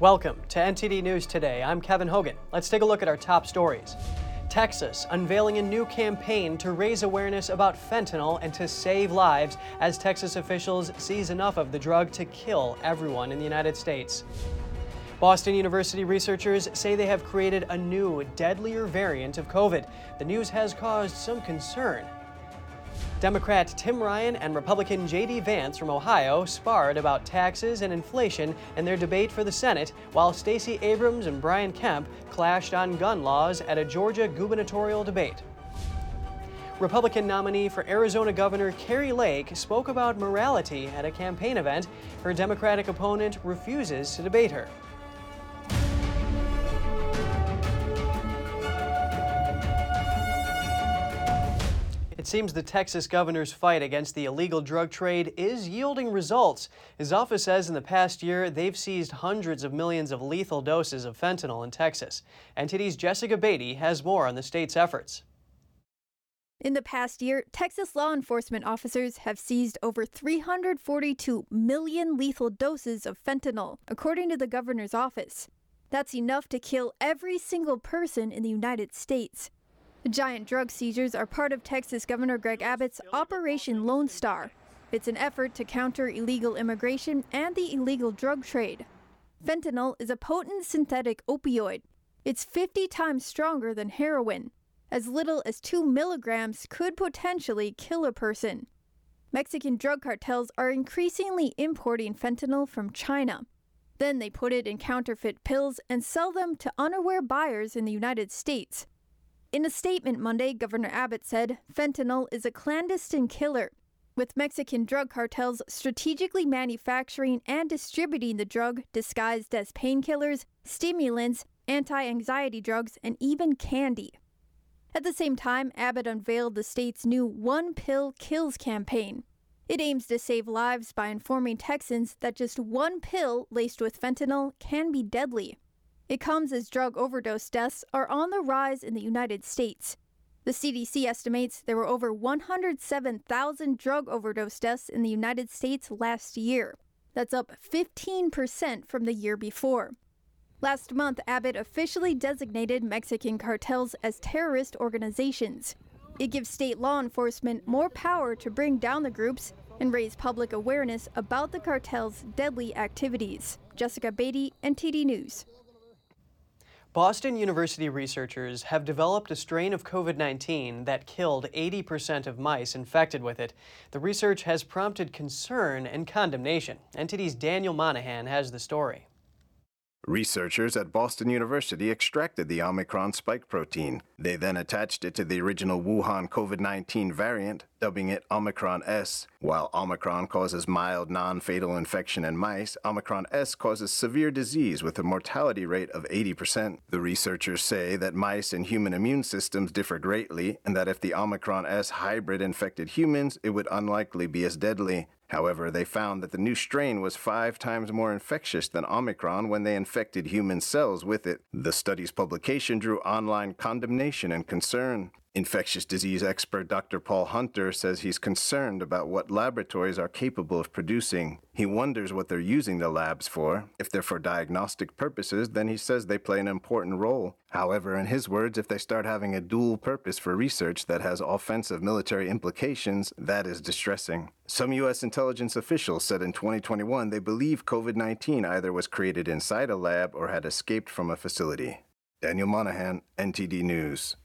Welcome to NTD News Today. I'm Kevin Hogan. Let's take a look at our top stories. Texas unveiling a new campaign to raise awareness about fentanyl and to save lives as Texas officials seize enough of the drug to kill everyone in the United States. Boston University researchers say they have created a new, deadlier variant of COVID. The news has caused some concern. Democrat Tim Ryan and Republican J.D. Vance from Ohio sparred about taxes and inflation in their debate for the Senate, while Stacey Abrams and Brian Kemp clashed on gun laws at a Georgia gubernatorial debate. Republican nominee for Arizona Governor Kari Lake spoke about morality at a campaign event. Her Democratic opponent refuses to debate her. It seems the Texas governor's fight against the illegal drug trade is yielding results. His office says in the past year they've seized hundreds of millions of lethal doses of fentanyl in Texas. NTD's Jessica Beatty has more on the state's efforts. In the past year, Texas law enforcement officers have seized over 342 million lethal doses of fentanyl, according to the governor's office. That's enough to kill every single person in the United States. Giant drug seizures are part of Texas Governor Greg Abbott's Operation Lone Star. It's an effort to counter illegal immigration and the illegal drug trade. Fentanyl is a potent synthetic opioid. It's 50 times stronger than heroin. As little as 2 milligrams could potentially kill a person. Mexican drug cartels are increasingly importing fentanyl from China. Then they put it in counterfeit pills and sell them to unaware buyers in the United States. In a statement Monday, Governor Abbott said fentanyl is a clandestine killer, with Mexican drug cartels strategically manufacturing and distributing the drug disguised as painkillers, stimulants, anti anxiety drugs, and even candy. At the same time, Abbott unveiled the state's new One Pill Kills campaign. It aims to save lives by informing Texans that just one pill laced with fentanyl can be deadly. It comes as drug overdose deaths are on the rise in the United States. The CDC estimates there were over 107,000 drug overdose deaths in the United States last year. That's up 15% from the year before. Last month, Abbott officially designated Mexican cartels as terrorist organizations. It gives state law enforcement more power to bring down the groups and raise public awareness about the cartel's deadly activities. Jessica Beatty, NTD News. Boston University researchers have developed a strain of COVID 19 that killed 80% of mice infected with it. The research has prompted concern and condemnation. NTD's Daniel Monahan has the story. Researchers at Boston University extracted the Omicron spike protein. They then attached it to the original Wuhan COVID 19 variant, dubbing it Omicron S. While Omicron causes mild, non fatal infection in mice, Omicron S causes severe disease with a mortality rate of 80%. The researchers say that mice and human immune systems differ greatly, and that if the Omicron S hybrid infected humans, it would unlikely be as deadly. However, they found that the new strain was five times more infectious than Omicron when they infected human cells with it. The study's publication drew online condemnation and concern. Infectious disease expert Dr. Paul Hunter says he's concerned about what laboratories are capable of producing. He wonders what they're using the labs for. If they're for diagnostic purposes, then he says they play an important role. However, in his words, if they start having a dual purpose for research that has offensive military implications, that is distressing. Some U.S. intelligence officials said in 2021 they believe COVID 19 either was created inside a lab or had escaped from a facility. Daniel Monahan, NTD News.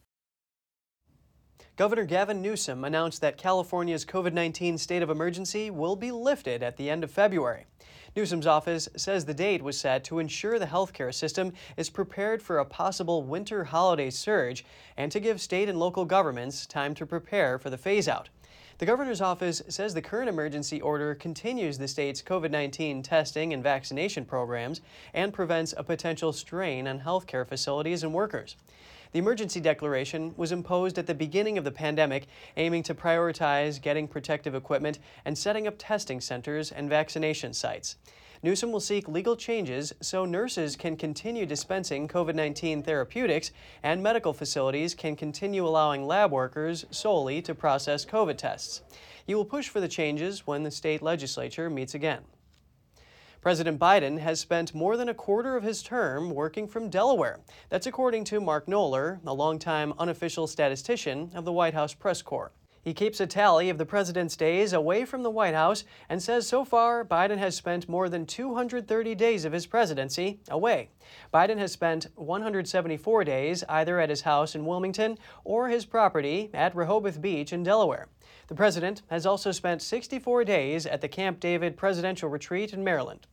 Governor Gavin Newsom announced that California's COVID 19 state of emergency will be lifted at the end of February. Newsom's office says the date was set to ensure the healthcare system is prepared for a possible winter holiday surge and to give state and local governments time to prepare for the phase out. The governor's office says the current emergency order continues the state's COVID 19 testing and vaccination programs and prevents a potential strain on healthcare facilities and workers. The emergency declaration was imposed at the beginning of the pandemic, aiming to prioritize getting protective equipment and setting up testing centers and vaccination sites. Newsom will seek legal changes so nurses can continue dispensing COVID 19 therapeutics and medical facilities can continue allowing lab workers solely to process COVID tests. He will push for the changes when the state legislature meets again. President Biden has spent more than a quarter of his term working from Delaware. That's according to Mark Knoller, a longtime unofficial statistician of the White House press corps. He keeps a tally of the president's days away from the White House and says so far Biden has spent more than 230 days of his presidency away. Biden has spent 174 days either at his house in Wilmington or his property at Rehoboth Beach in Delaware. The president has also spent 64 days at the Camp David Presidential Retreat in Maryland.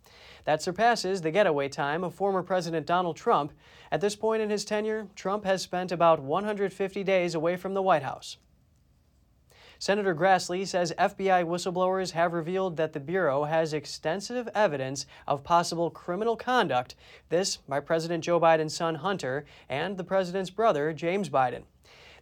That surpasses the getaway time of former President Donald Trump. At this point in his tenure, Trump has spent about 150 days away from the White House. Senator Grassley says FBI whistleblowers have revealed that the Bureau has extensive evidence of possible criminal conduct, this by President Joe Biden's son Hunter and the president's brother James Biden.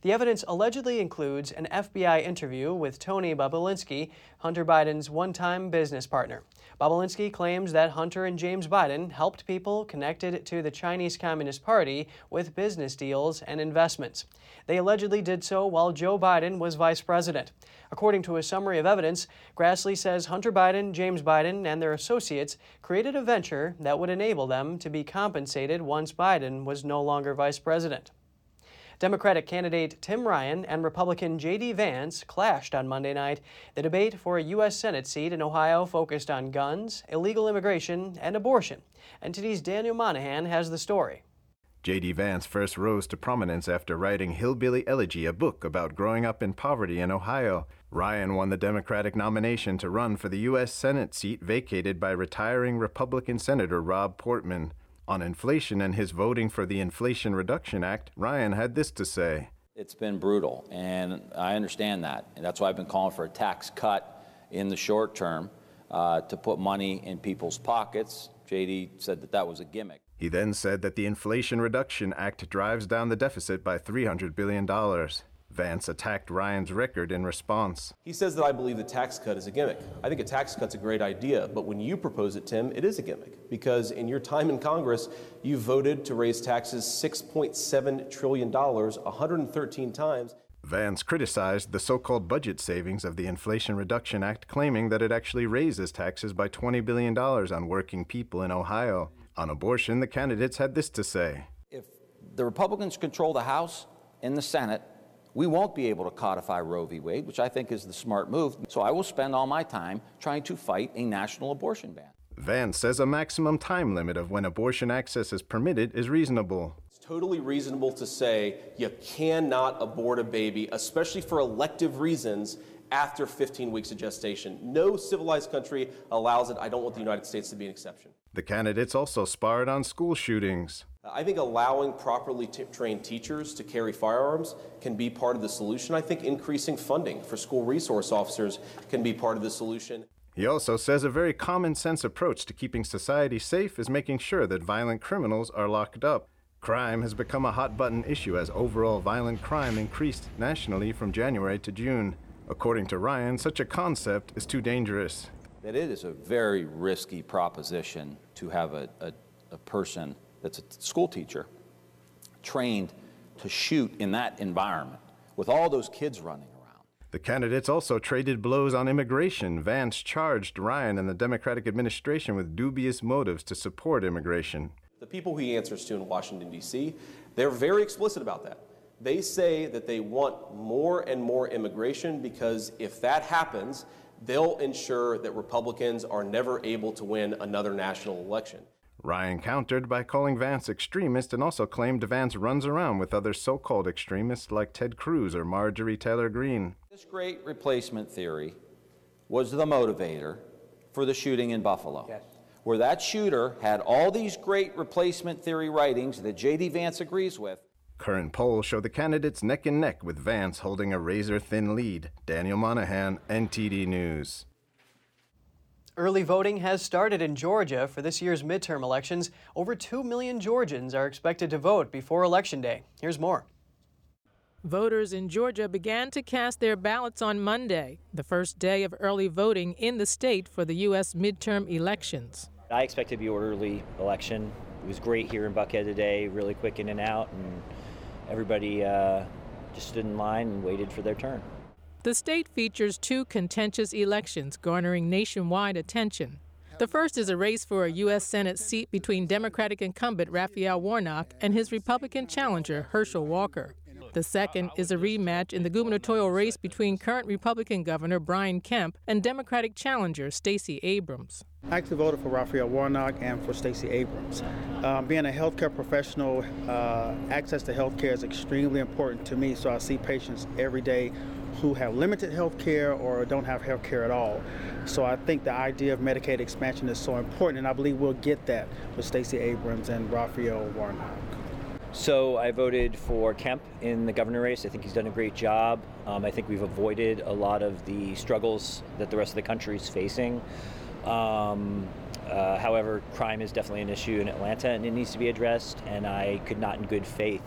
The evidence allegedly includes an FBI interview with Tony Bobulinski, Hunter Biden's one time business partner. Bobulinski claims that Hunter and James Biden helped people connected to the Chinese Communist Party with business deals and investments. They allegedly did so while Joe Biden was vice president. According to a summary of evidence, Grassley says Hunter Biden, James Biden, and their associates created a venture that would enable them to be compensated once Biden was no longer vice president. Democratic candidate Tim Ryan and Republican J.D. Vance clashed on Monday night. The debate for a U.S. Senate seat in Ohio focused on guns, illegal immigration, and abortion. NTD's Daniel Monahan has the story. J.D. Vance first rose to prominence after writing Hillbilly Elegy, a book about growing up in poverty in Ohio. Ryan won the Democratic nomination to run for the U.S. Senate seat vacated by retiring Republican Senator Rob Portman. On inflation and his voting for the Inflation Reduction Act, Ryan had this to say It's been brutal, and I understand that. And that's why I've been calling for a tax cut in the short term uh, to put money in people's pockets. JD said that that was a gimmick. He then said that the Inflation Reduction Act drives down the deficit by $300 billion. Vance attacked Ryan's record in response. He says that I believe the tax cut is a gimmick. I think a tax cut's a great idea, but when you propose it, Tim, it is a gimmick because in your time in Congress, you voted to raise taxes $6.7 trillion 113 times. Vance criticized the so called budget savings of the Inflation Reduction Act, claiming that it actually raises taxes by $20 billion on working people in Ohio. On abortion, the candidates had this to say If the Republicans control the House and the Senate, we won't be able to codify Roe v. Wade, which I think is the smart move. So I will spend all my time trying to fight a national abortion ban. Vance says a maximum time limit of when abortion access is permitted is reasonable. It's totally reasonable to say you cannot abort a baby, especially for elective reasons, after 15 weeks of gestation. No civilized country allows it. I don't want the United States to be an exception. The candidates also sparred on school shootings. I think allowing properly t- trained teachers to carry firearms can be part of the solution. I think increasing funding for school resource officers can be part of the solution. He also says a very common sense approach to keeping society safe is making sure that violent criminals are locked up. Crime has become a hot button issue as overall violent crime increased nationally from January to June. According to Ryan, such a concept is too dangerous. That it is a very risky proposition to have a, a, a person that's a school teacher trained to shoot in that environment with all those kids running around. The candidates also traded blows on immigration. Vance charged Ryan and the Democratic administration with dubious motives to support immigration. The people he answers to in Washington, D.C., they're very explicit about that. They say that they want more and more immigration because if that happens, they'll ensure that Republicans are never able to win another national election. Ryan countered by calling Vance extremist and also claimed Vance runs around with other so called extremists like Ted Cruz or Marjorie Taylor Greene. This great replacement theory was the motivator for the shooting in Buffalo. Yes. Where that shooter had all these great replacement theory writings that J.D. Vance agrees with. Current polls show the candidates neck and neck with Vance holding a razor thin lead. Daniel Monahan, NTD News. Early voting has started in Georgia for this year's midterm elections. Over 2 million Georgians are expected to vote before Election Day. Here's more. Voters in Georgia began to cast their ballots on Monday, the first day of early voting in the state for the U.S. midterm elections. I expect it to be orderly election. It was great here in Buckhead today, really quick in and out, and everybody uh, just stood in line and waited for their turn. The state features two contentious elections garnering nationwide attention. The first is a race for a U.S. Senate seat between Democratic incumbent Raphael Warnock and his Republican challenger Herschel Walker. The second is a rematch in the gubernatorial race between current Republican Governor Brian Kemp and Democratic challenger Stacey Abrams. I actually voted for Raphael Warnock and for Stacey Abrams. Um, being a healthcare professional, uh, access to healthcare is extremely important to me, so I see patients every day who have limited health care or don't have health care at all. So I think the idea of Medicaid expansion is so important, and I believe we'll get that with Stacey Abrams and Raphael Warnock. So I voted for Kemp in the governor race. I think he's done a great job. Um, I think we've avoided a lot of the struggles that the rest of the country is facing. Um, uh, however, crime is definitely an issue in Atlanta and it needs to be addressed. And I could not, in good faith,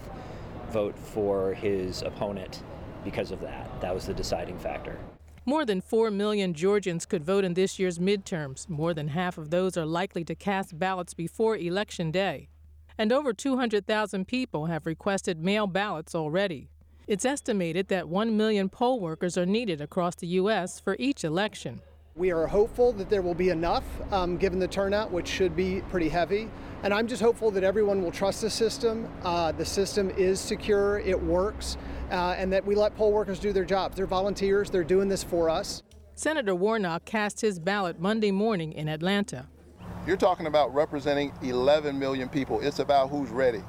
vote for his opponent because of that. That was the deciding factor. More than 4 million Georgians could vote in this year's midterms. More than half of those are likely to cast ballots before Election Day. And over 200,000 people have requested mail ballots already. It's estimated that 1 million poll workers are needed across the U.S. for each election. We are hopeful that there will be enough, um, given the turnout, which should be pretty heavy. And I'm just hopeful that everyone will trust the system. Uh, the system is secure, it works, uh, and that we let poll workers do their jobs. They're volunteers, they're doing this for us. Senator Warnock cast his ballot Monday morning in Atlanta. You're talking about representing 11 million people. It's about who's ready.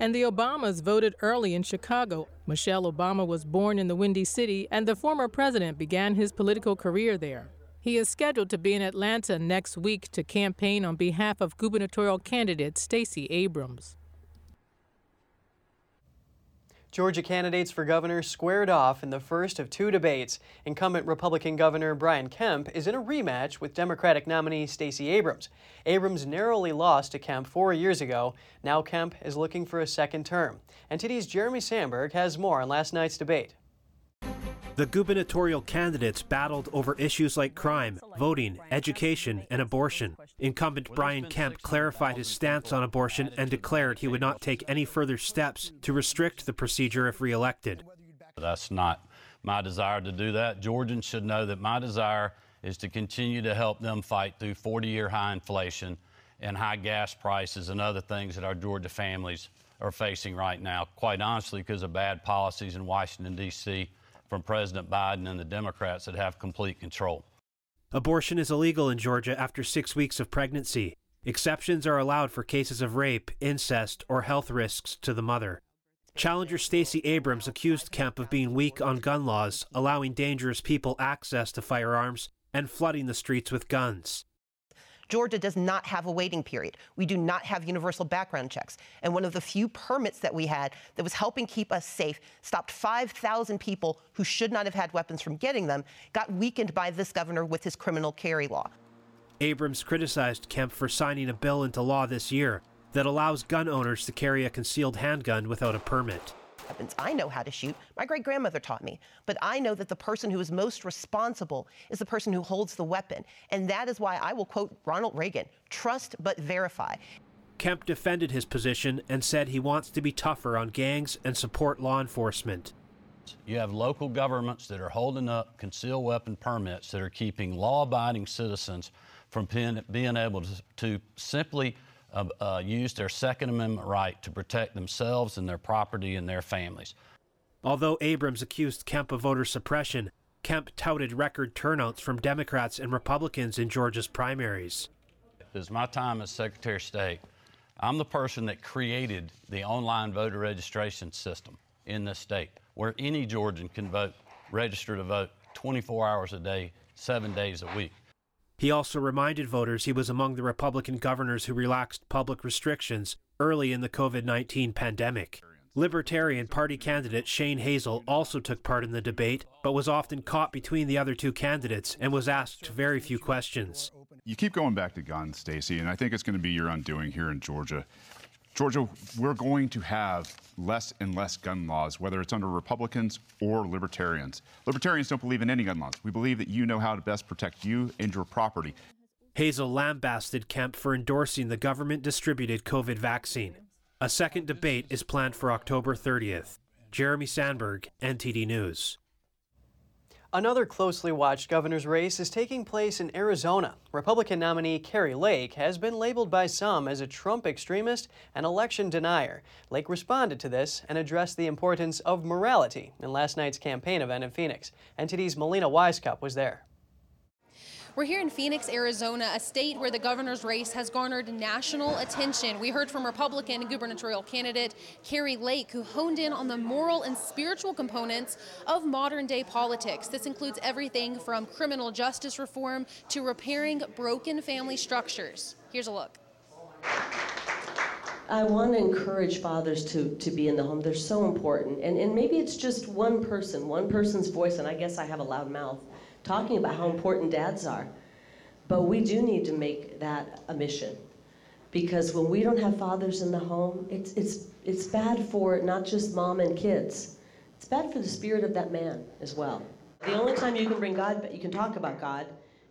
And the Obamas voted early in Chicago. Michelle Obama was born in the Windy City, and the former president began his political career there. He is scheduled to be in Atlanta next week to campaign on behalf of gubernatorial candidate Stacey Abrams. Georgia candidates for governor squared off in the first of two debates. Incumbent Republican Governor Brian Kemp is in a rematch with Democratic nominee Stacey Abrams. Abrams narrowly lost to Kemp four years ago. Now Kemp is looking for a second term. NTD's Jeremy Sandberg has more on last night's debate. The gubernatorial candidates battled over issues like crime, voting, education, and abortion. Incumbent Brian Kemp clarified his stance on abortion and declared he would not take any further steps to restrict the procedure if reelected. That's not my desire to do that. Georgians should know that my desire is to continue to help them fight through 40 year high inflation and high gas prices and other things that our Georgia families are facing right now, quite honestly, because of bad policies in Washington, D.C from President Biden and the Democrats that have complete control. Abortion is illegal in Georgia after six weeks of pregnancy. Exceptions are allowed for cases of rape, incest, or health risks to the mother. Challenger Stacey Abrams accused Kemp of being weak on gun laws, allowing dangerous people access to firearms, and flooding the streets with guns. Georgia does not have a waiting period. We do not have universal background checks. And one of the few permits that we had that was helping keep us safe stopped 5,000 people who should not have had weapons from getting them, got weakened by this governor with his criminal carry law. Abrams criticized Kemp for signing a bill into law this year that allows gun owners to carry a concealed handgun without a permit weapons. I know how to shoot. My great grandmother taught me. But I know that the person who is most responsible is the person who holds the weapon. And that is why I will quote Ronald Reagan trust but verify. Kemp defended his position and said he wants to be tougher on gangs and support law enforcement. You have local governments that are holding up concealed weapon permits that are keeping law abiding citizens from being, being able to, to simply uh, uh, use their Second Amendment right to protect themselves and their property and their families. Although Abrams accused Kemp of voter suppression, Kemp touted record turnouts from Democrats and Republicans in Georgia's primaries. As my time as Secretary of State, I'm the person that created the online voter registration system in this state where any Georgian can vote, register to vote 24 hours a day, seven days a week. He also reminded voters he was among the Republican governors who relaxed public restrictions early in the COVID 19 pandemic. Libertarian Party candidate Shane Hazel also took part in the debate, but was often caught between the other two candidates and was asked very few questions. You keep going back to guns, Stacey, and I think it's going to be your undoing here in Georgia. Georgia, we're going to have less and less gun laws, whether it's under Republicans or libertarians. Libertarians don't believe in any gun laws. We believe that you know how to best protect you and your property. Hazel lambasted Kemp for endorsing the government distributed COVID vaccine. A second debate is planned for October 30th. Jeremy Sandberg, NTD News. Another closely watched governor's race is taking place in Arizona. Republican nominee Kari Lake has been labeled by some as a Trump extremist and election denier. Lake responded to this and addressed the importance of morality in last night's campaign event in Phoenix. NTD's Melina Wisecup was there. We're here in Phoenix, Arizona, a state where the governor's race has garnered national attention. We heard from Republican gubernatorial candidate Kari Lake, who honed in on the moral and spiritual components of modern day politics. This includes everything from criminal justice reform to repairing broken family structures. Here's a look. I want to encourage fathers to, to be in the home. They're so important. And, and maybe it's just one person, one person's voice, and I guess I have a loud mouth talking about how important dads are. But we do need to make that a mission. Because when we don't have fathers in the home, it's, it's, it's bad for not just mom and kids, it's bad for the spirit of that man as well. The only time you can bring God, you can talk about God,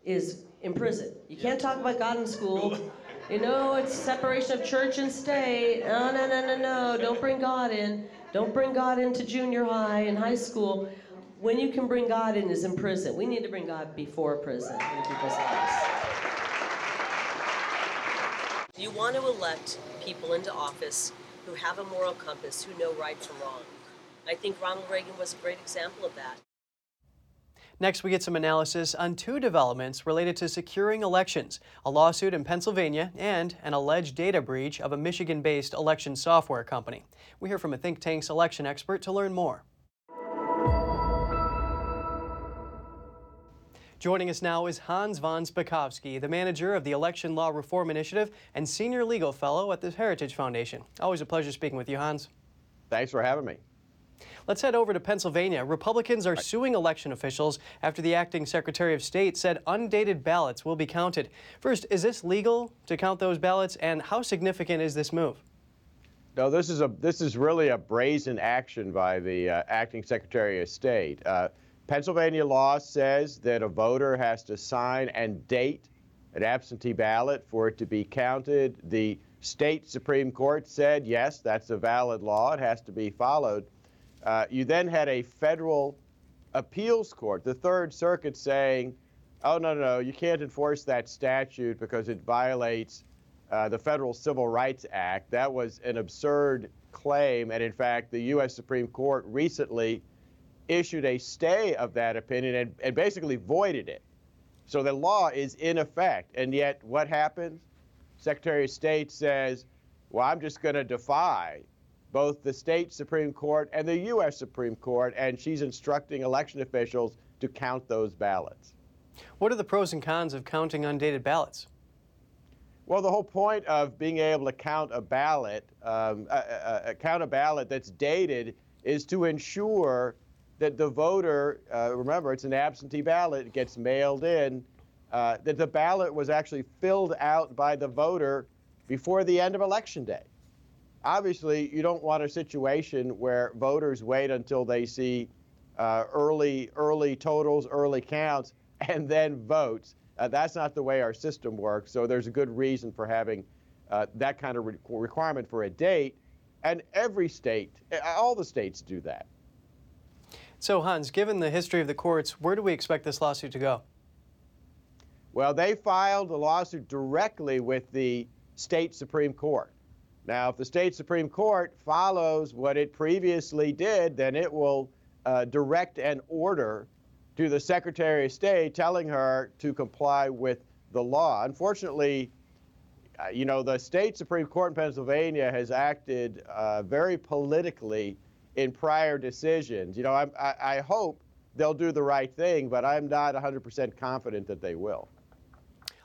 is in prison. You can't talk about God in school. You know, it's separation of church and state. No, no, no, no, no. Don't bring God in. Don't bring God into junior high and high school when you can bring God in is in prison. We need to bring God before prison in people's lives. You want to elect people into office who have a moral compass, who know right from wrong. I think Ronald Reagan was a great example of that. Next, we get some analysis on two developments related to securing elections a lawsuit in Pennsylvania and an alleged data breach of a Michigan based election software company. We hear from a think tank's election expert to learn more. Joining us now is Hans von Spakovsky, the manager of the Election Law Reform Initiative and senior legal fellow at the Heritage Foundation. Always a pleasure speaking with you, Hans. Thanks for having me. Let's head over to Pennsylvania. Republicans are suing election officials after the acting Secretary of State said undated ballots will be counted. First, is this legal to count those ballots, and how significant is this move? No, this is a this is really a brazen action by the uh, acting Secretary of State. Uh, Pennsylvania law says that a voter has to sign and date an absentee ballot for it to be counted. The state Supreme Court said, yes, that's a valid law. It has to be followed. Uh, you then had a federal appeals court, the Third Circuit, saying, oh, no, no, no, you can't enforce that statute because it violates uh, the Federal Civil Rights Act. That was an absurd claim. And in fact, the U.S. Supreme Court recently issued a stay of that opinion and, and basically voided it. So the law is in effect. And yet, what happens? Secretary of State says, well, I'm just going to defy both the state Supreme Court and the U.S. Supreme Court, and she's instructing election officials to count those ballots. What are the pros and cons of counting undated ballots? Well, the whole point of being able to count a ballot, um, count a ballot that's dated, is to ensure that the voter, uh, remember, it's an absentee ballot, it gets mailed in, uh, that the ballot was actually filled out by the voter before the end of election day. Obviously, you don't want a situation where voters wait until they see uh, early, early totals, early counts, and then votes. Uh, that's not the way our system works. So there's a good reason for having uh, that kind of re- requirement for a date. And every state, all the states do that. So, Hans, given the history of the courts, where do we expect this lawsuit to go? Well, they filed a lawsuit directly with the state Supreme Court. Now, if the state Supreme Court follows what it previously did, then it will uh, direct an order to the Secretary of State telling her to comply with the law. Unfortunately, uh, you know, the state Supreme Court in Pennsylvania has acted uh, very politically in prior decisions. You know, I, I, I hope they'll do the right thing, but I'm not 100% confident that they will.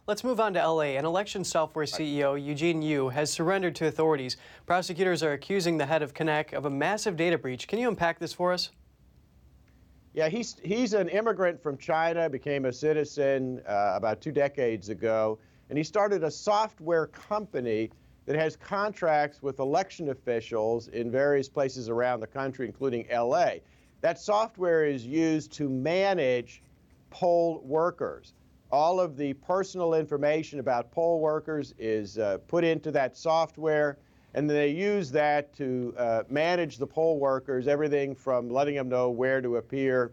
Let's move on to LA. An election software CEO, Eugene Yu, has surrendered to authorities. Prosecutors are accusing the head of Konnech of a massive data breach. Can you unpack this for us? Yeah, he's, he's an immigrant from China, became a citizen uh, about two decades ago, and he started a software company that has contracts with election officials in various places around the country, including LA. That software is used to manage poll workers. All of the personal information about poll workers is uh, put into that software, and they use that to uh, manage the poll workers, everything from letting them know where to appear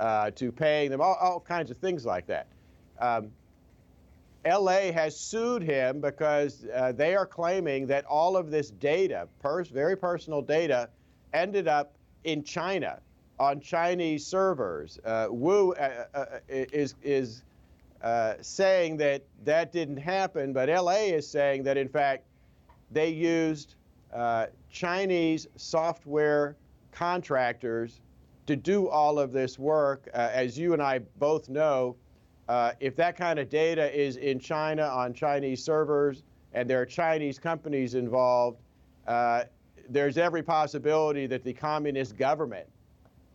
uh, to paying them, all, all, kinds of things like that. Um, LA has sued him because uh, they are claiming that all of this data, pers- very personal data, ended up in China on Chinese servers. Uh, Wu uh, uh, is is uh, saying that that didn't happen, but LA is saying that in fact they used uh, Chinese software contractors to do all of this work. Uh, as you and I both know, Uh, if that kind of data is in China on Chinese servers and there are Chinese companies involved, uh, there's every possibility that the communist government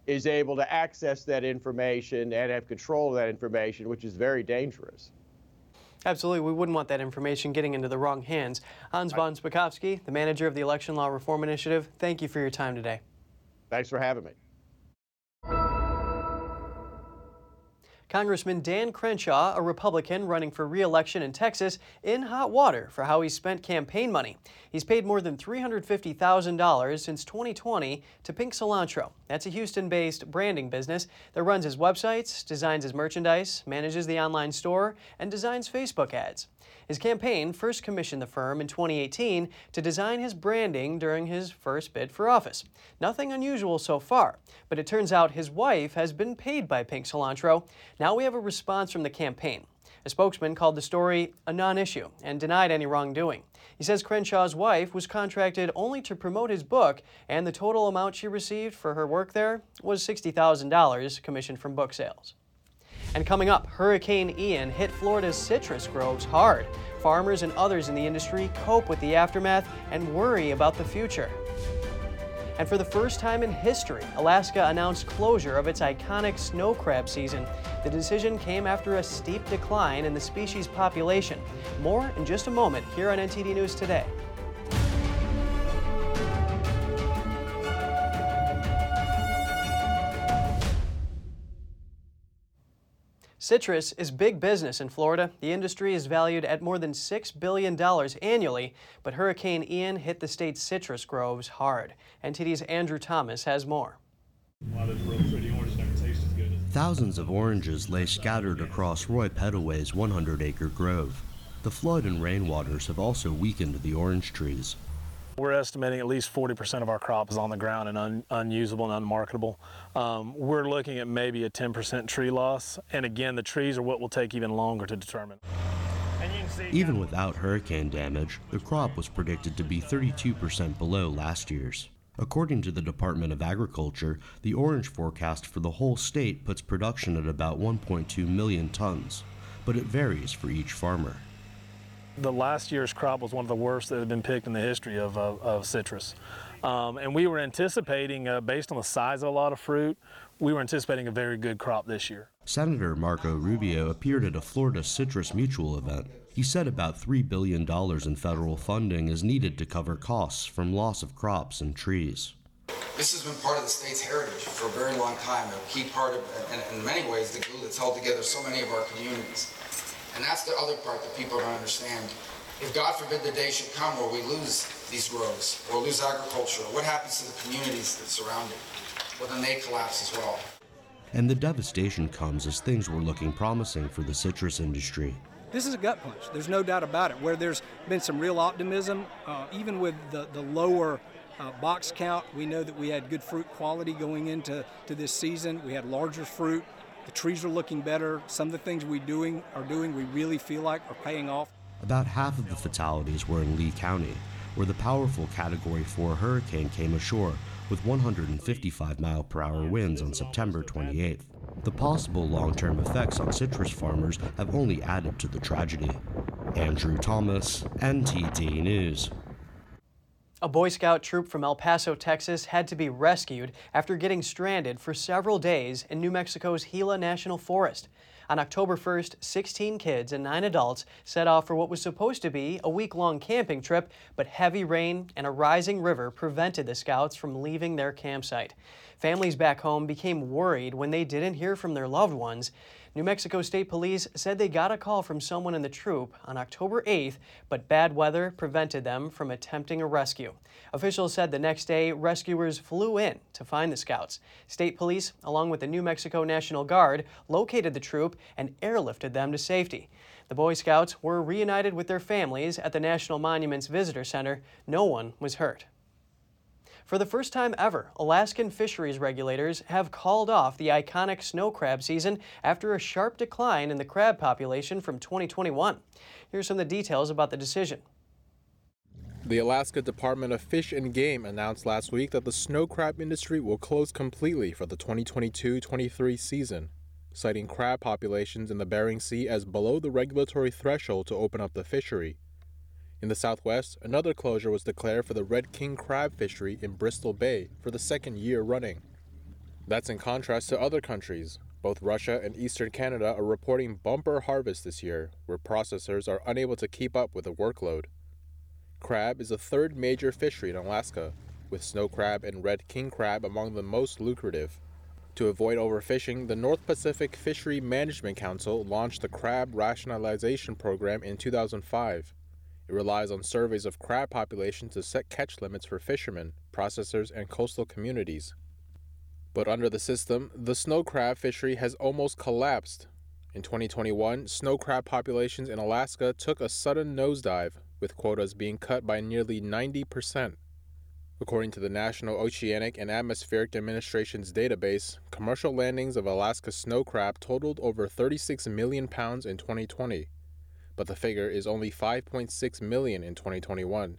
is able to access that information and have control of that information, which is very dangerous. Absolutely. We wouldn't want that information getting into the wrong hands. Hans von Spakovsky, the manager of the Election Law Reform Initiative, thank you for your time today. Thanks for having me. Congressman Dan Crenshaw, a Republican running for re-election in Texas, in hot water for how he spent campaign money. He's paid more than $350,000 since 2020 to Pink Cilantro. That's a Houston-based branding business that runs his websites, designs his merchandise, manages the online store, and designs Facebook ads. His campaign first commissioned the firm in 2018 to design his branding during his first bid for office. Nothing unusual so far, but it turns out his wife has been paid by Pink Cilantro. Now we have a response from the campaign. A spokesman called the story a non issue and denied any wrongdoing. He says Crenshaw's wife was contracted only to promote his book, and the total amount she received for her work there was $60,000 commissioned from book sales. And coming up, Hurricane Ian hit Florida's citrus groves hard. Farmers and others in the industry cope with the aftermath and worry about the future. And for the first time in history, Alaska announced closure of its iconic snow crab season. The decision came after a steep decline in the species population. More in just a moment here on NTD News Today. Citrus is big business in Florida. The industry is valued at more than $6 billion annually, but Hurricane Ian hit the state's citrus groves hard. NTD's Andrew Thomas has more. Thousands of oranges lay scattered across Roy Pettaway's 100 acre grove. The flood and rainwaters have also weakened the orange trees. We're estimating at least 40% of our crop is on the ground and un unusable and unmarketable. Um, we're looking at maybe a 10% tree loss, and again, the trees are what will take even longer to determine. Even without hurricane damage, the crop was predicted to be 32% below last year's. According to the Department of Agriculture, the orange forecast for the whole state puts production at about 1.2 million tons, but it varies for each farmer the last year's crop was one of the worst that had been picked in the history of, of, of citrus. Um, and we were anticipating, uh, based on the size of a lot of fruit, we were anticipating a very good crop this year. Senator Marco Rubio appeared at a Florida Citrus Mutual event. He said about $3 billion in federal funding is needed to cover costs from loss of crops and trees. This has been part of the state's heritage for a very long time, a key part of, and in many ways, the glue that's held together so many of our communities. And that's the other part that people don't understand. If God forbid the day should come where we lose these groves or lose agriculture, what happens to the communities that surround it? Well, then they collapse as well. And the devastation comes as things were looking promising for the citrus industry. This is a gut punch. There's no doubt about it. Where there's been some real optimism, uh, even with the, the lower uh, box count, we know that we had good fruit quality going into to this season. We had larger fruit. The trees are looking better. Some of the things we doing are doing we really feel like are paying off. About half of the fatalities were in Lee County, where the powerful Category 4 hurricane came ashore with 155 mile per hour winds on September 28th. The possible long term effects on citrus farmers have only added to the tragedy. Andrew Thomas, NTD News. A Boy Scout troop from El Paso, Texas had to be rescued after getting stranded for several days in New Mexico's Gila National Forest. On October 1st, 16 kids and 9 adults set off for what was supposed to be a week long camping trip, but heavy rain and a rising river prevented the scouts from leaving their campsite. Families back home became worried when they didn't hear from their loved ones. New Mexico State Police said they got a call from someone in the troop on October 8th, but bad weather prevented them from attempting a rescue. Officials said the next day, rescuers flew in to find the scouts. State police, along with the New Mexico National Guard, located the troop and airlifted them to safety. The Boy Scouts were reunited with their families at the National Monuments Visitor Center. No one was hurt. For the first time ever, Alaskan fisheries regulators have called off the iconic snow crab season after a sharp decline in the crab population from 2021. Here's some of the details about the decision. The Alaska Department of Fish and Game announced last week that the snow crab industry will close completely for the 2022 23 season, citing crab populations in the Bering Sea as below the regulatory threshold to open up the fishery. In the southwest, another closure was declared for the red king crab fishery in Bristol Bay for the second year running. That's in contrast to other countries. Both Russia and eastern Canada are reporting bumper harvests this year, where processors are unable to keep up with the workload. Crab is the third major fishery in Alaska, with snow crab and red king crab among the most lucrative. To avoid overfishing, the North Pacific Fishery Management Council launched the Crab Rationalization Program in 2005. It relies on surveys of crab populations to set catch limits for fishermen, processors, and coastal communities. But under the system, the snow crab fishery has almost collapsed. In 2021, snow crab populations in Alaska took a sudden nosedive, with quotas being cut by nearly 90%. According to the National Oceanic and Atmospheric Administration's database, commercial landings of Alaska snow crab totaled over 36 million pounds in 2020 but the figure is only 5.6 million in 2021,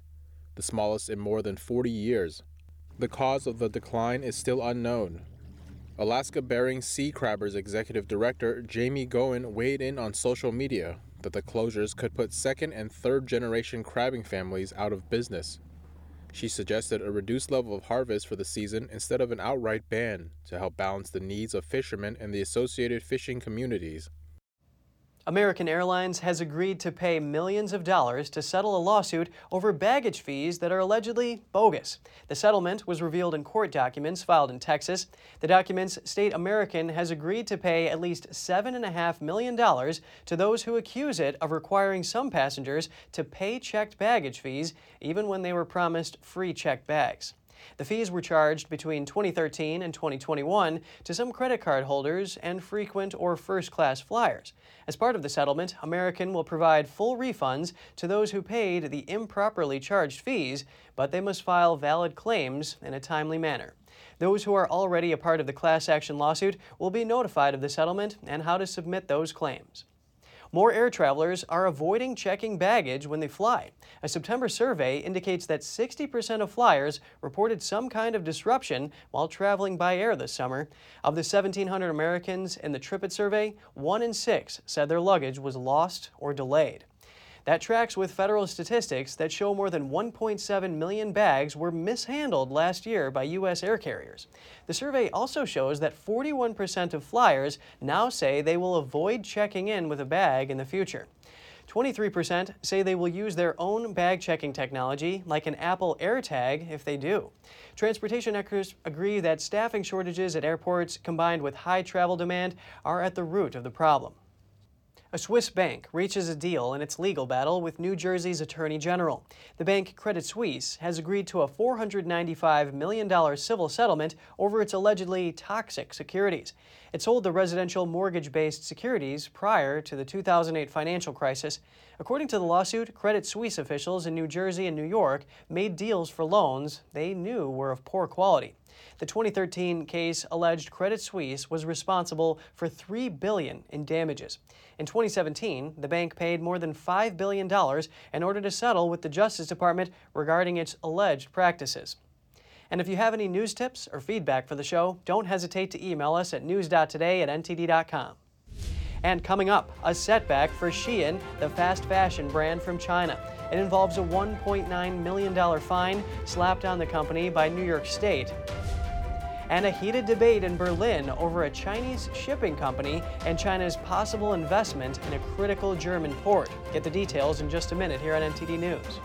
the smallest in more than 40 years. The cause of the decline is still unknown. Alaska Bering Sea Crabbers Executive Director Jamie Goen weighed in on social media that the closures could put second and third generation crabbing families out of business. She suggested a reduced level of harvest for the season instead of an outright ban to help balance the needs of fishermen and the associated fishing communities. American Airlines has agreed to pay millions of dollars to settle a lawsuit over baggage fees that are allegedly bogus. The settlement was revealed in court documents filed in Texas. The documents state American has agreed to pay at least $7.5 million to those who accuse it of requiring some passengers to pay checked baggage fees even when they were promised free checked bags. The fees were charged between 2013 and 2021 to some credit card holders and frequent or first class flyers. As part of the settlement, American will provide full refunds to those who paid the improperly charged fees, but they must file valid claims in a timely manner. Those who are already a part of the class action lawsuit will be notified of the settlement and how to submit those claims. More air travelers are avoiding checking baggage when they fly. A September survey indicates that 60% of flyers reported some kind of disruption while traveling by air this summer. Of the 1,700 Americans in the TripIt survey, one in six said their luggage was lost or delayed. That tracks with federal statistics that show more than 1.7 million bags were mishandled last year by U.S. air carriers. The survey also shows that 41% of flyers now say they will avoid checking in with a bag in the future. 23% say they will use their own bag checking technology, like an Apple AirTag, if they do. Transportation experts agree that staffing shortages at airports combined with high travel demand are at the root of the problem. A Swiss bank reaches a deal in its legal battle with New Jersey's Attorney General. The bank Credit Suisse has agreed to a $495 million civil settlement over its allegedly toxic securities. It sold the residential mortgage based securities prior to the 2008 financial crisis. According to the lawsuit, Credit Suisse officials in New Jersey and New York made deals for loans they knew were of poor quality. The 2013 case alleged Credit Suisse was responsible for 3 billion in damages. In 2017, the bank paid more than $5 billion in order to settle with the Justice Department regarding its alleged practices. And if you have any news tips or feedback for the show, don't hesitate to email us at news.today at ntd.com. And coming up, a setback for Shein, the fast fashion brand from China. It involves a $1.9 million fine slapped on the company by New York State and a heated debate in Berlin over a Chinese shipping company and China's possible investment in a critical German port. Get the details in just a minute here on NTD News.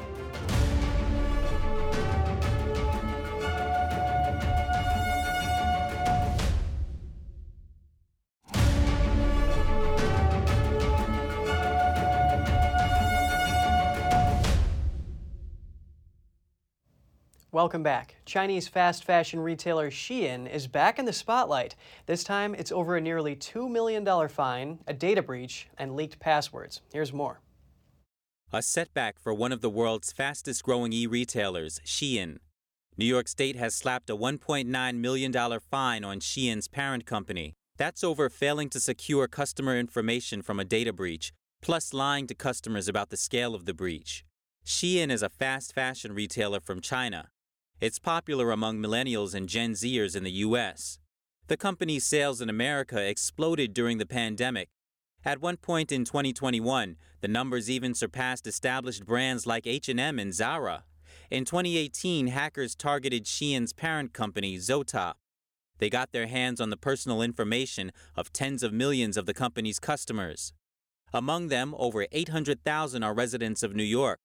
Welcome back. Chinese fast fashion retailer Shein is back in the spotlight. This time, it's over a nearly $2 million fine, a data breach, and leaked passwords. Here's more. A setback for one of the world's fastest growing e retailers, Shein. New York State has slapped a $1.9 million fine on Shein's parent company. That's over failing to secure customer information from a data breach, plus lying to customers about the scale of the breach. Shein is a fast fashion retailer from China. It's popular among millennials and Gen Zers in the U.S. The company's sales in America exploded during the pandemic. At one point in 2021, the numbers even surpassed established brands like H&M and Zara. In 2018, hackers targeted Shein's parent company, Zoetop. They got their hands on the personal information of tens of millions of the company's customers. Among them, over 800,000 are residents of New York.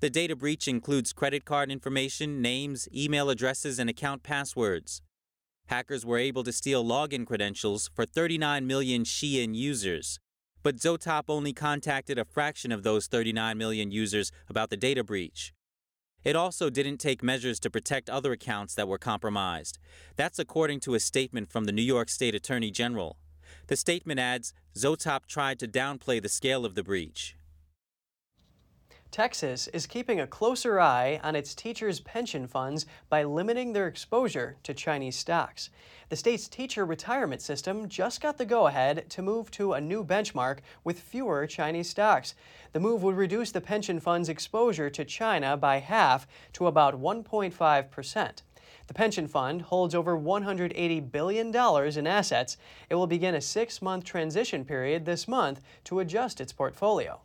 The data breach includes credit card information, names, email addresses, and account passwords. Hackers were able to steal login credentials for 39 million Shein users. But Zoetop only contacted a fraction of those 39 million users about the data breach. It also didn't take measures to protect other accounts that were compromised. That's according to a statement from the New York State Attorney General. The statement adds Zoetop tried to downplay the scale of the breach. Texas is keeping a closer eye on its teachers' pension funds by limiting their exposure to Chinese stocks. The state's teacher retirement system just got the go ahead to move to a new benchmark with fewer Chinese stocks. The move would reduce the pension fund's exposure to China by half to about 1.5 percent. The pension fund holds over $180 billion in assets. It will begin a six month transition period this month to adjust its portfolio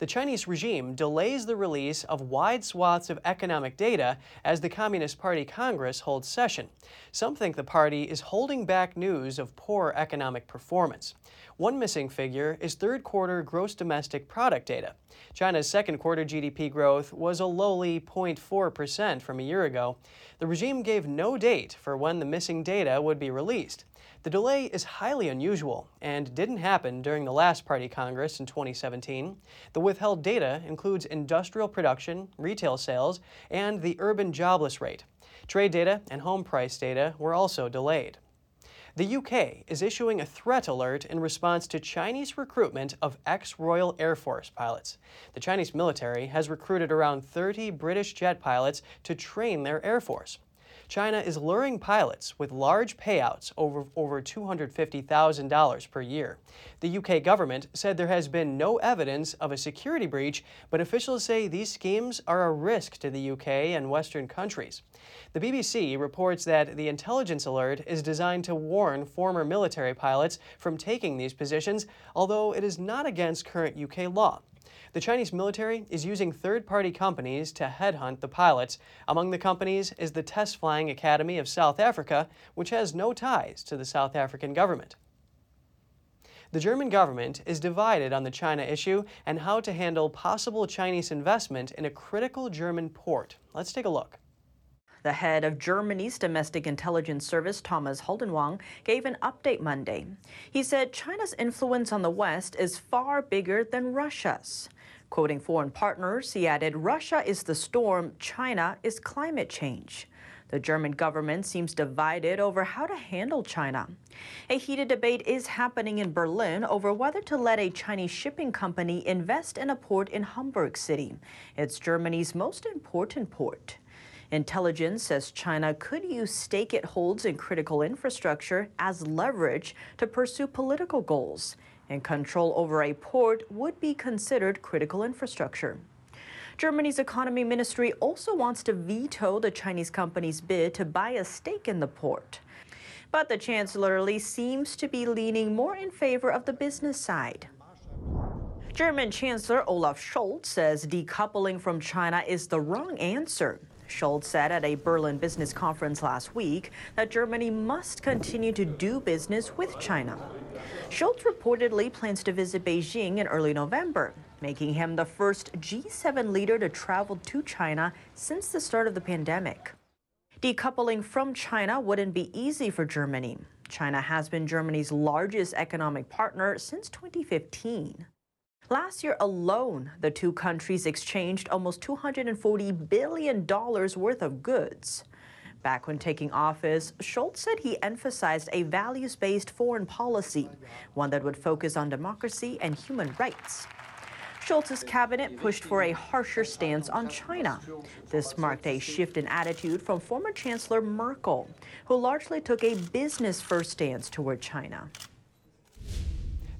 the Chinese regime delays the release of wide swaths of economic data as the Communist Party Congress holds session. Some think the party is holding back news of poor economic performance. One missing figure is third quarter gross domestic product data. China's second quarter GDP growth was a lowly 0.4% from a year ago. The regime gave no date for when the missing data would be released. The delay is highly unusual and didn't happen during the last party Congress in 2017. The withheld data includes industrial production, retail sales, and the urban jobless rate. Trade data and home price data were also delayed. The UK is issuing a threat alert in response to Chinese recruitment of ex Royal Air Force pilots. The Chinese military has recruited around 30 British jet pilots to train their Air Force. China is luring pilots with large payouts over over $250,000 per year. The UK government said there has been no evidence of a security breach, but officials say these schemes are a risk to the UK and Western countries. The BBC reports that the intelligence alert is designed to warn former military pilots from taking these positions, although it is not against current UK law. The Chinese military is using third party companies to headhunt the pilots. Among the companies is the Test Flying Academy of South Africa, which has no ties to the South African government. The German government is divided on the China issue and how to handle possible Chinese investment in a critical German port. Let's take a look. The head of Germany's domestic intelligence service, Thomas Haldenwang, gave an update Monday. He said China's influence on the West is far bigger than Russia's. Quoting foreign partners, he added, Russia is the storm, China is climate change. The German government seems divided over how to handle China. A heated debate is happening in Berlin over whether to let a Chinese shipping company invest in a port in Hamburg City. It's Germany's most important port. Intelligence says China could use stake it holds in critical infrastructure as leverage to pursue political goals and control over a port would be considered critical infrastructure. Germany's economy ministry also wants to veto the Chinese company's bid to buy a stake in the port. But the chancellor seems to be leaning more in favor of the business side. German Chancellor Olaf Scholz says decoupling from China is the wrong answer. Scholz said at a Berlin business conference last week that Germany must continue to do business with China. Scholz reportedly plans to visit Beijing in early November, making him the first G7 leader to travel to China since the start of the pandemic. Decoupling from China wouldn't be easy for Germany. China has been Germany's largest economic partner since 2015. Last year alone, the two countries exchanged almost $240 billion worth of goods. Back when taking office, Scholz said he emphasized a values based foreign policy, one that would focus on democracy and human rights. Scholz's cabinet pushed for a harsher stance on China. This marked a shift in attitude from former Chancellor Merkel, who largely took a business first stance toward China.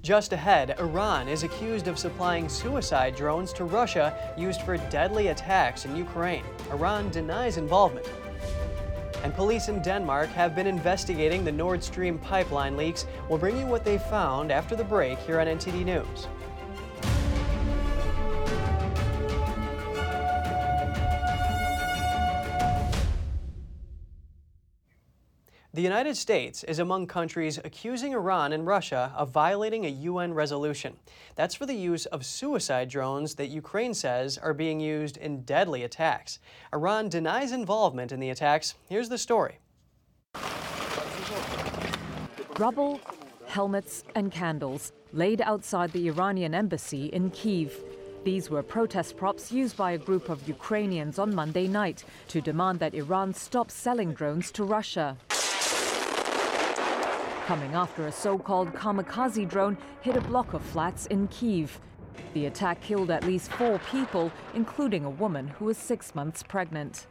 Just ahead, Iran is accused of supplying suicide drones to Russia used for deadly attacks in Ukraine. Iran denies involvement. And police in Denmark have been investigating the Nord Stream pipeline leaks. We'll bring you what they found after the break here on NTD News. The United States is among countries accusing Iran and Russia of violating a UN resolution. That's for the use of suicide drones that Ukraine says are being used in deadly attacks. Iran denies involvement in the attacks. Here's the story. Rubble, helmets, and candles laid outside the Iranian embassy in Kiev. These were protest props used by a group of Ukrainians on Monday night to demand that Iran stop selling drones to Russia coming after a so-called kamikaze drone hit a block of flats in Kiev. The attack killed at least four people, including a woman who was six months pregnant.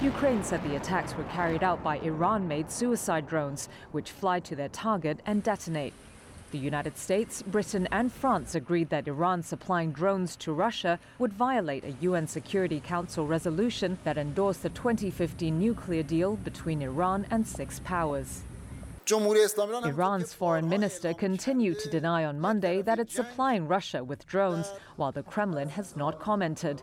Ukraine said the attacks were carried out by Iran-made suicide drones, which fly to their target and detonate. The United States, Britain and France agreed that Iran supplying drones to Russia would violate a UN Security Council resolution that endorsed the 2015 nuclear deal between Iran and six powers. Iran's foreign minister continued to deny on Monday that it's supplying Russia with drones, while the Kremlin has not commented.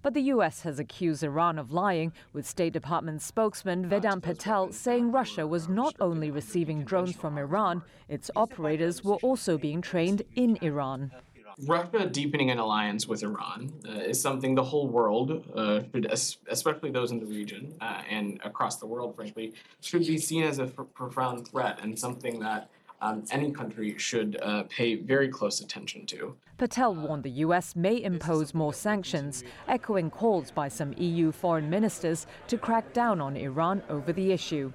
But the U.S. has accused Iran of lying, with State Department spokesman Vedant Patel saying Russia was not only receiving drones from Iran, its operators were also being trained in Iran. Russia deepening an alliance with Iran uh, is something the whole world, uh, especially those in the region uh, and across the world, frankly, should be seen as a f- profound threat and something that um, any country should uh, pay very close attention to. Patel warned the U.S. may impose more sanctions, echoing calls by some EU foreign ministers to crack down on Iran over the issue.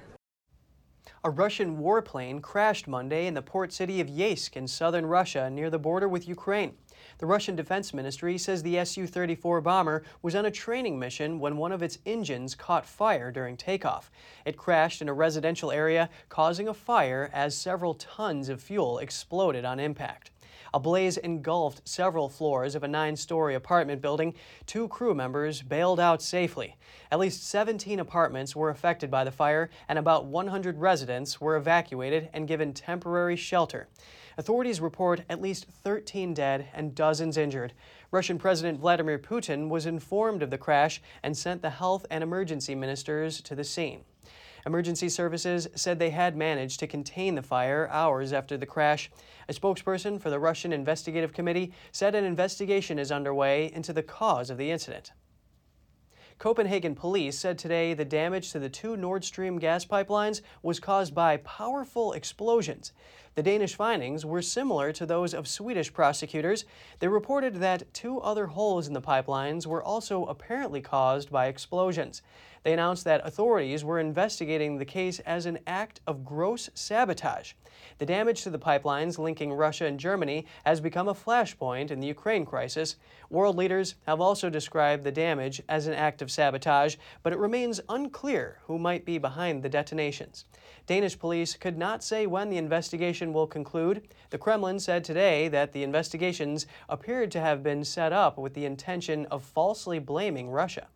A Russian warplane crashed Monday in the port city of Yeysk in southern Russia near the border with Ukraine. The Russian Defense Ministry says the Su 34 bomber was on a training mission when one of its engines caught fire during takeoff. It crashed in a residential area, causing a fire as several tons of fuel exploded on impact. A blaze engulfed several floors of a nine story apartment building. Two crew members bailed out safely. At least 17 apartments were affected by the fire, and about 100 residents were evacuated and given temporary shelter. Authorities report at least 13 dead and dozens injured. Russian President Vladimir Putin was informed of the crash and sent the health and emergency ministers to the scene. Emergency services said they had managed to contain the fire hours after the crash. A spokesperson for the Russian Investigative Committee said an investigation is underway into the cause of the incident. Copenhagen police said today the damage to the two Nord Stream gas pipelines was caused by powerful explosions. The Danish findings were similar to those of Swedish prosecutors. They reported that two other holes in the pipelines were also apparently caused by explosions. They announced that authorities were investigating the case as an act of gross sabotage. The damage to the pipelines linking Russia and Germany has become a flashpoint in the Ukraine crisis. World leaders have also described the damage as an act of sabotage, but it remains unclear who might be behind the detonations. Danish police could not say when the investigation will conclude. The Kremlin said today that the investigations appeared to have been set up with the intention of falsely blaming Russia.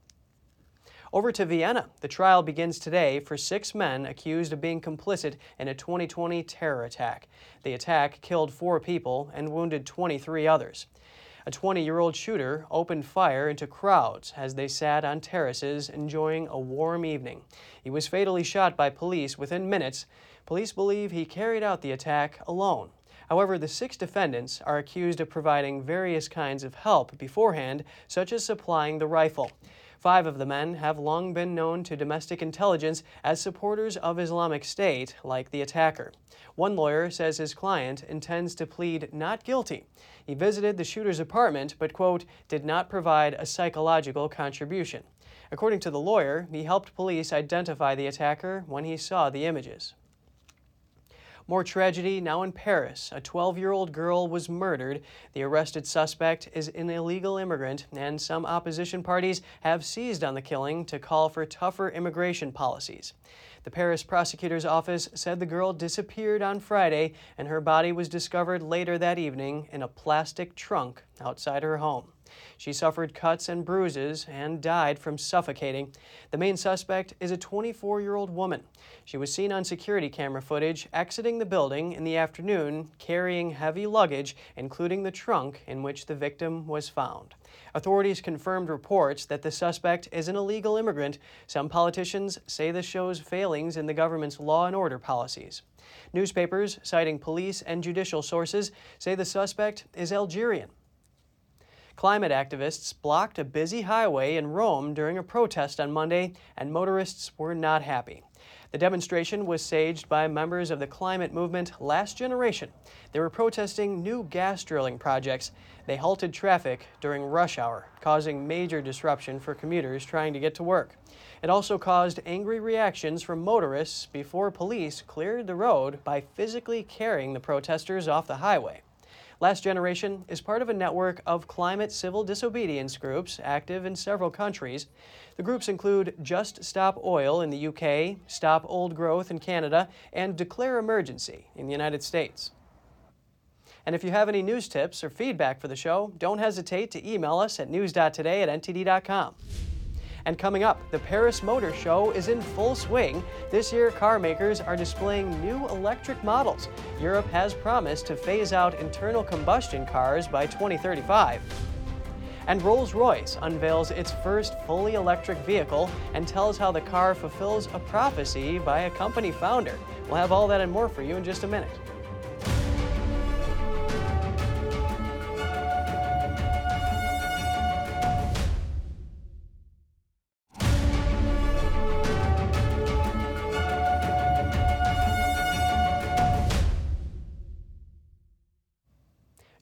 Over to Vienna. The trial begins today for six men accused of being complicit in a 2020 terror attack. The attack killed four people and wounded 23 others. A 20 year old shooter opened fire into crowds as they sat on terraces enjoying a warm evening. He was fatally shot by police within minutes. Police believe he carried out the attack alone. However, the six defendants are accused of providing various kinds of help beforehand, such as supplying the rifle. Five of the men have long been known to domestic intelligence as supporters of Islamic State, like the attacker. One lawyer says his client intends to plead not guilty. He visited the shooter's apartment, but, quote, did not provide a psychological contribution. According to the lawyer, he helped police identify the attacker when he saw the images. More tragedy now in Paris. A 12 year old girl was murdered. The arrested suspect is an illegal immigrant, and some opposition parties have seized on the killing to call for tougher immigration policies. The Paris prosecutor's office said the girl disappeared on Friday, and her body was discovered later that evening in a plastic trunk outside her home. She suffered cuts and bruises and died from suffocating. The main suspect is a 24 year old woman. She was seen on security camera footage exiting the building in the afternoon carrying heavy luggage, including the trunk in which the victim was found. Authorities confirmed reports that the suspect is an illegal immigrant. Some politicians say this shows failings in the government's law and order policies. Newspapers, citing police and judicial sources, say the suspect is Algerian. Climate activists blocked a busy highway in Rome during a protest on Monday, and motorists were not happy. The demonstration was staged by members of the climate movement Last Generation. They were protesting new gas drilling projects. They halted traffic during rush hour, causing major disruption for commuters trying to get to work. It also caused angry reactions from motorists before police cleared the road by physically carrying the protesters off the highway. Last Generation is part of a network of climate civil disobedience groups active in several countries. The groups include Just Stop Oil in the UK, Stop Old Growth in Canada, and Declare Emergency in the United States. And if you have any news tips or feedback for the show, don't hesitate to email us at news.today at ntd.com. And coming up, the Paris Motor Show is in full swing. This year, car makers are displaying new electric models. Europe has promised to phase out internal combustion cars by 2035. And Rolls Royce unveils its first fully electric vehicle and tells how the car fulfills a prophecy by a company founder. We'll have all that and more for you in just a minute.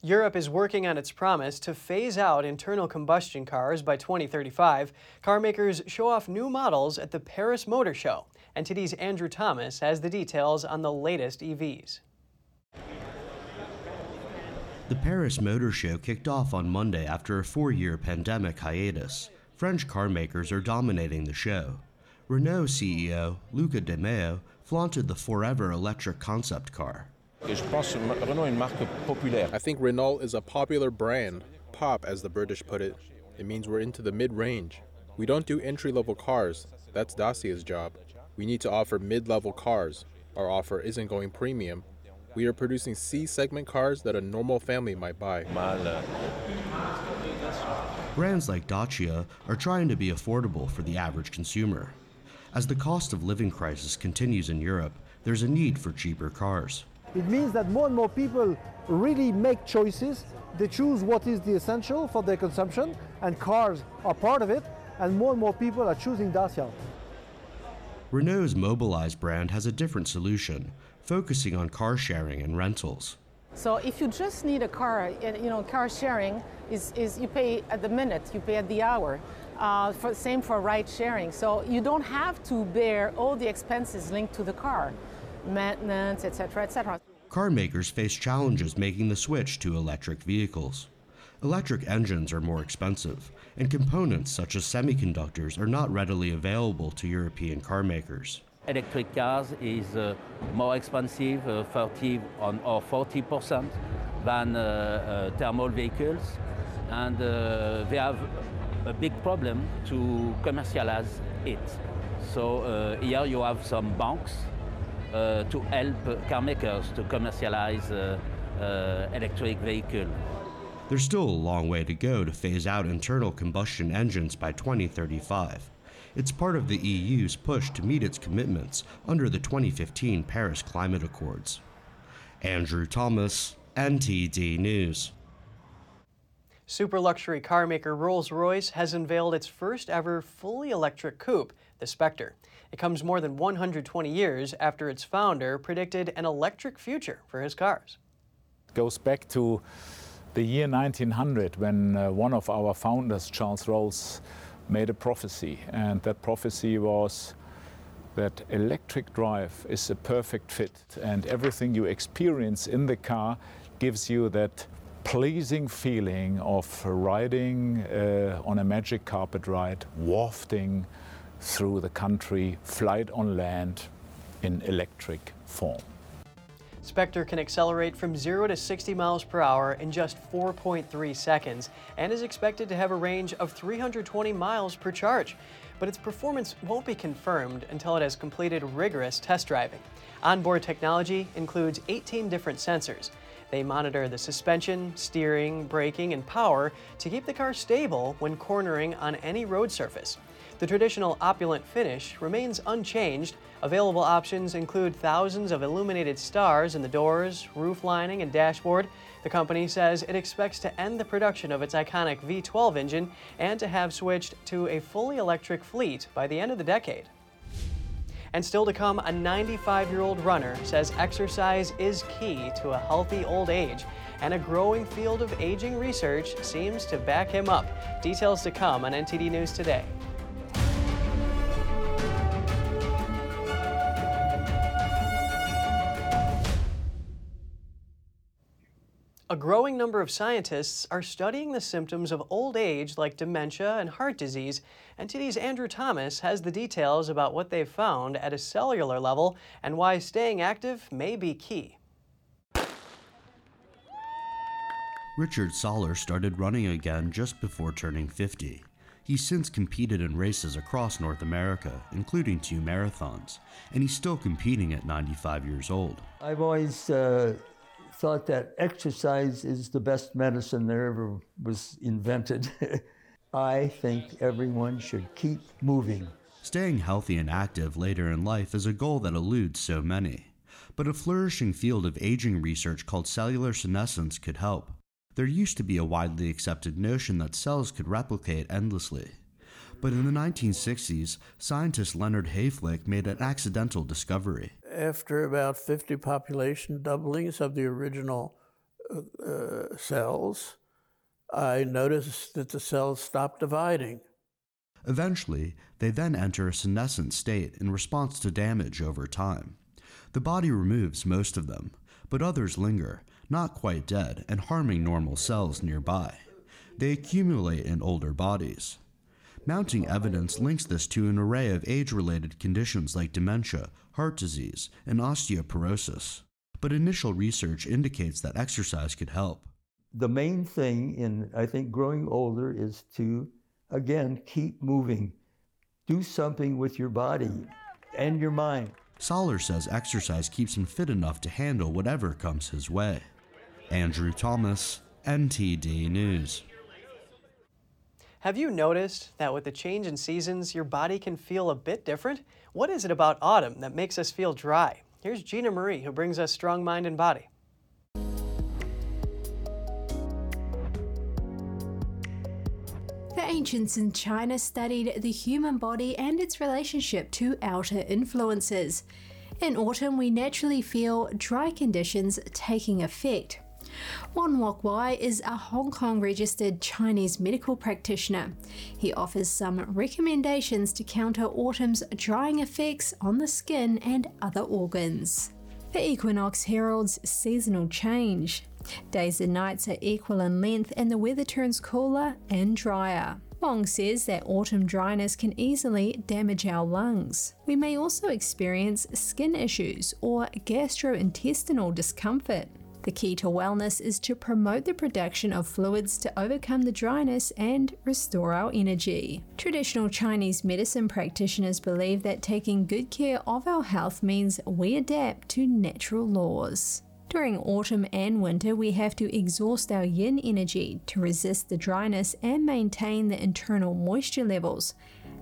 Europe is working on its promise to phase out internal combustion cars by 2035. Car makers show off new models at the Paris Motor Show. And today's Andrew Thomas has the details on the latest EVs. The Paris Motor Show kicked off on Monday after a four year pandemic hiatus. French car makers are dominating the show. Renault CEO Luca De Meo flaunted the forever electric concept car. I think Renault is a popular brand, pop as the British put it. It means we're into the mid range. We don't do entry level cars, that's Dacia's job. We need to offer mid level cars. Our offer isn't going premium. We are producing C segment cars that a normal family might buy. Uh, Brands like Dacia are trying to be affordable for the average consumer. As the cost of living crisis continues in Europe, there's a need for cheaper cars. It means that more and more people really make choices. They choose what is the essential for their consumption, and cars are part of it, and more and more people are choosing Dacia. Renault's Mobilize brand has a different solution, focusing on car sharing and rentals. So if you just need a car, you know, car sharing is, is you pay at the minute, you pay at the hour. Uh, for, same for ride sharing. So you don't have to bear all the expenses linked to the car maintenance, etc., etc. Car makers face challenges making the switch to electric vehicles. Electric engines are more expensive, and components such as semiconductors are not readily available to European car makers. Electric cars is uh, more expensive, uh, 30 on, or 40 percent than uh, uh thermal vehicles, and uh, they have a big problem to commercialize it. So uh, here you have some banks to help car makers to commercialize uh, uh, electric vehicles. There's still a long way to go to phase out internal combustion engines by 2035. It's part of the EU's push to meet its commitments under the 2015 Paris Climate Accords. Andrew Thomas, NTD News. Super luxury car maker Rolls Royce has unveiled its first ever fully electric coupe, the Spectre. It comes more than 120 years after its founder predicted an electric future for his cars. It goes back to the year 1900 when uh, one of our founders, Charles Rolls, made a prophecy, and that prophecy was that electric drive is a perfect fit, and everything you experience in the car gives you that pleasing feeling of riding uh, on a magic carpet ride, wafting through the country, flight on land in electric form. Spectre can accelerate from 0 to 60 miles per hour in just 4.3 seconds and is expected to have a range of 320 miles per charge. But its performance won't be confirmed until it has completed rigorous test driving. Onboard technology includes 18 different sensors. They monitor the suspension, steering, braking, and power to keep the car stable when cornering on any road surface. The traditional opulent finish remains unchanged. Available options include thousands of illuminated stars in the doors, roof lining, and dashboard. The company says it expects to end the production of its iconic V12 engine and to have switched to a fully electric fleet by the end of the decade. And still to come, a 95 year old runner says exercise is key to a healthy old age, and a growing field of aging research seems to back him up. Details to come on NTD News Today. A growing number of scientists are studying the symptoms of old age like dementia and heart disease. and today's Andrew Thomas has the details about what they've found at a cellular level and why staying active may be key. Richard Soller started running again just before turning 50. He's since competed in races across North America, including two marathons, and he's still competing at 95 years old. I've always uh thought that exercise is the best medicine there ever was invented. I think everyone should keep moving. Staying healthy and active later in life is a goal that eludes so many. But a flourishing field of aging research called cellular senescence could help. There used to be a widely accepted notion that cells could replicate endlessly. But in the 1960s, scientist Leonard Hayflick made an accidental discovery. After about 50 population doublings of the original uh, uh, cells, I noticed that the cells stopped dividing. Eventually, they then enter a senescent state in response to damage over time. The body removes most of them, but others linger, not quite dead and harming normal cells nearby. They accumulate in older bodies. Mounting evidence links this to an array of age related conditions like dementia, heart disease, and osteoporosis. But initial research indicates that exercise could help. The main thing in, I think, growing older is to, again, keep moving. Do something with your body and your mind. Soller says exercise keeps him fit enough to handle whatever comes his way. Andrew Thomas, NTD News. Have you noticed that with the change in seasons, your body can feel a bit different? What is it about autumn that makes us feel dry? Here's Gina Marie, who brings us Strong Mind and Body. The ancients in China studied the human body and its relationship to outer influences. In autumn, we naturally feel dry conditions taking effect. Wan Wok Wai is a Hong Kong registered Chinese medical practitioner. He offers some recommendations to counter autumn's drying effects on the skin and other organs. The equinox heralds seasonal change. Days and nights are equal in length and the weather turns cooler and drier. Wong says that autumn dryness can easily damage our lungs. We may also experience skin issues or gastrointestinal discomfort. The key to wellness is to promote the production of fluids to overcome the dryness and restore our energy. Traditional Chinese medicine practitioners believe that taking good care of our health means we adapt to natural laws. During autumn and winter, we have to exhaust our yin energy to resist the dryness and maintain the internal moisture levels.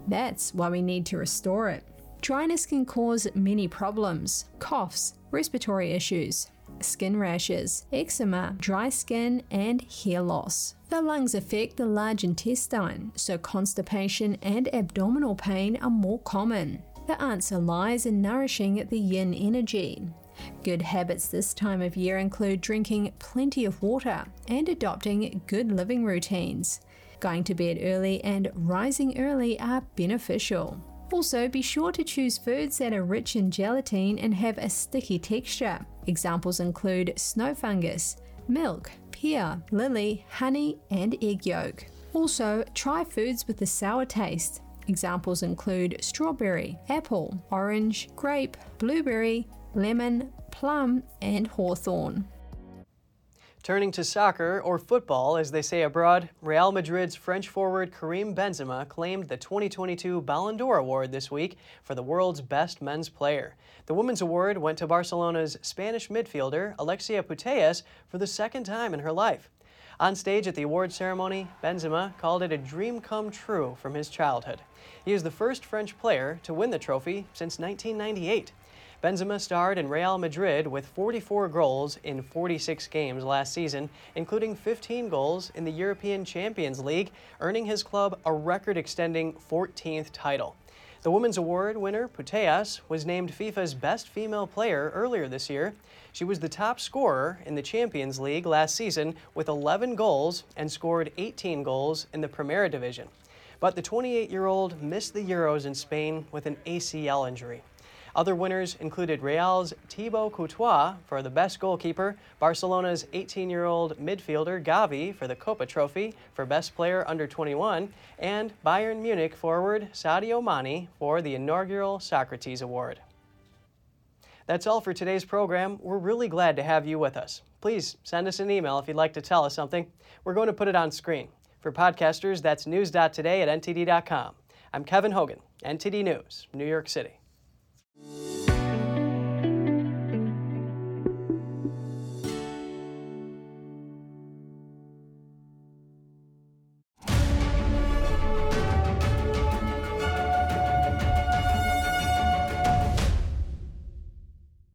That's why we need to restore it. Dryness can cause many problems coughs, respiratory issues, skin rashes, eczema, dry skin, and hair loss. The lungs affect the large intestine, so constipation and abdominal pain are more common. The answer lies in nourishing the yin energy. Good habits this time of year include drinking plenty of water and adopting good living routines. Going to bed early and rising early are beneficial. Also, be sure to choose foods that are rich in gelatin and have a sticky texture. Examples include snow fungus, milk, pear, lily, honey, and egg yolk. Also, try foods with a sour taste. Examples include strawberry, apple, orange, grape, blueberry, lemon, plum, and hawthorn. Turning to soccer, or football as they say abroad, Real Madrid's French forward Karim Benzema claimed the 2022 Ballon d'Or award this week for the world's best men's player. The women's award went to Barcelona's Spanish midfielder Alexia Putellas for the second time in her life. On stage at the award ceremony, Benzema called it a dream come true from his childhood. He is the first French player to win the trophy since 1998. Benzema starred in Real Madrid with 44 goals in 46 games last season, including 15 goals in the European Champions League, earning his club a record extending 14th title. The Women's Award winner, Putellas, was named FIFA's best female player earlier this year. She was the top scorer in the Champions League last season with 11 goals and scored 18 goals in the Primera Division. But the 28 year old missed the Euros in Spain with an ACL injury. Other winners included Real's Thibaut Courtois for the best goalkeeper, Barcelona's 18-year-old midfielder Gavi for the Kopa Trophy for best player under 21, and Bayern Munich forward Sadio Mane for the inaugural Socrates Award. That's all for today's program. We're really glad to have you with us. Please send us an email if you'd like to tell us something. We're going to put it on screen. For podcasters, that's news.today at ntd.com. I'm Kevin Hogan, NTD News, New York City you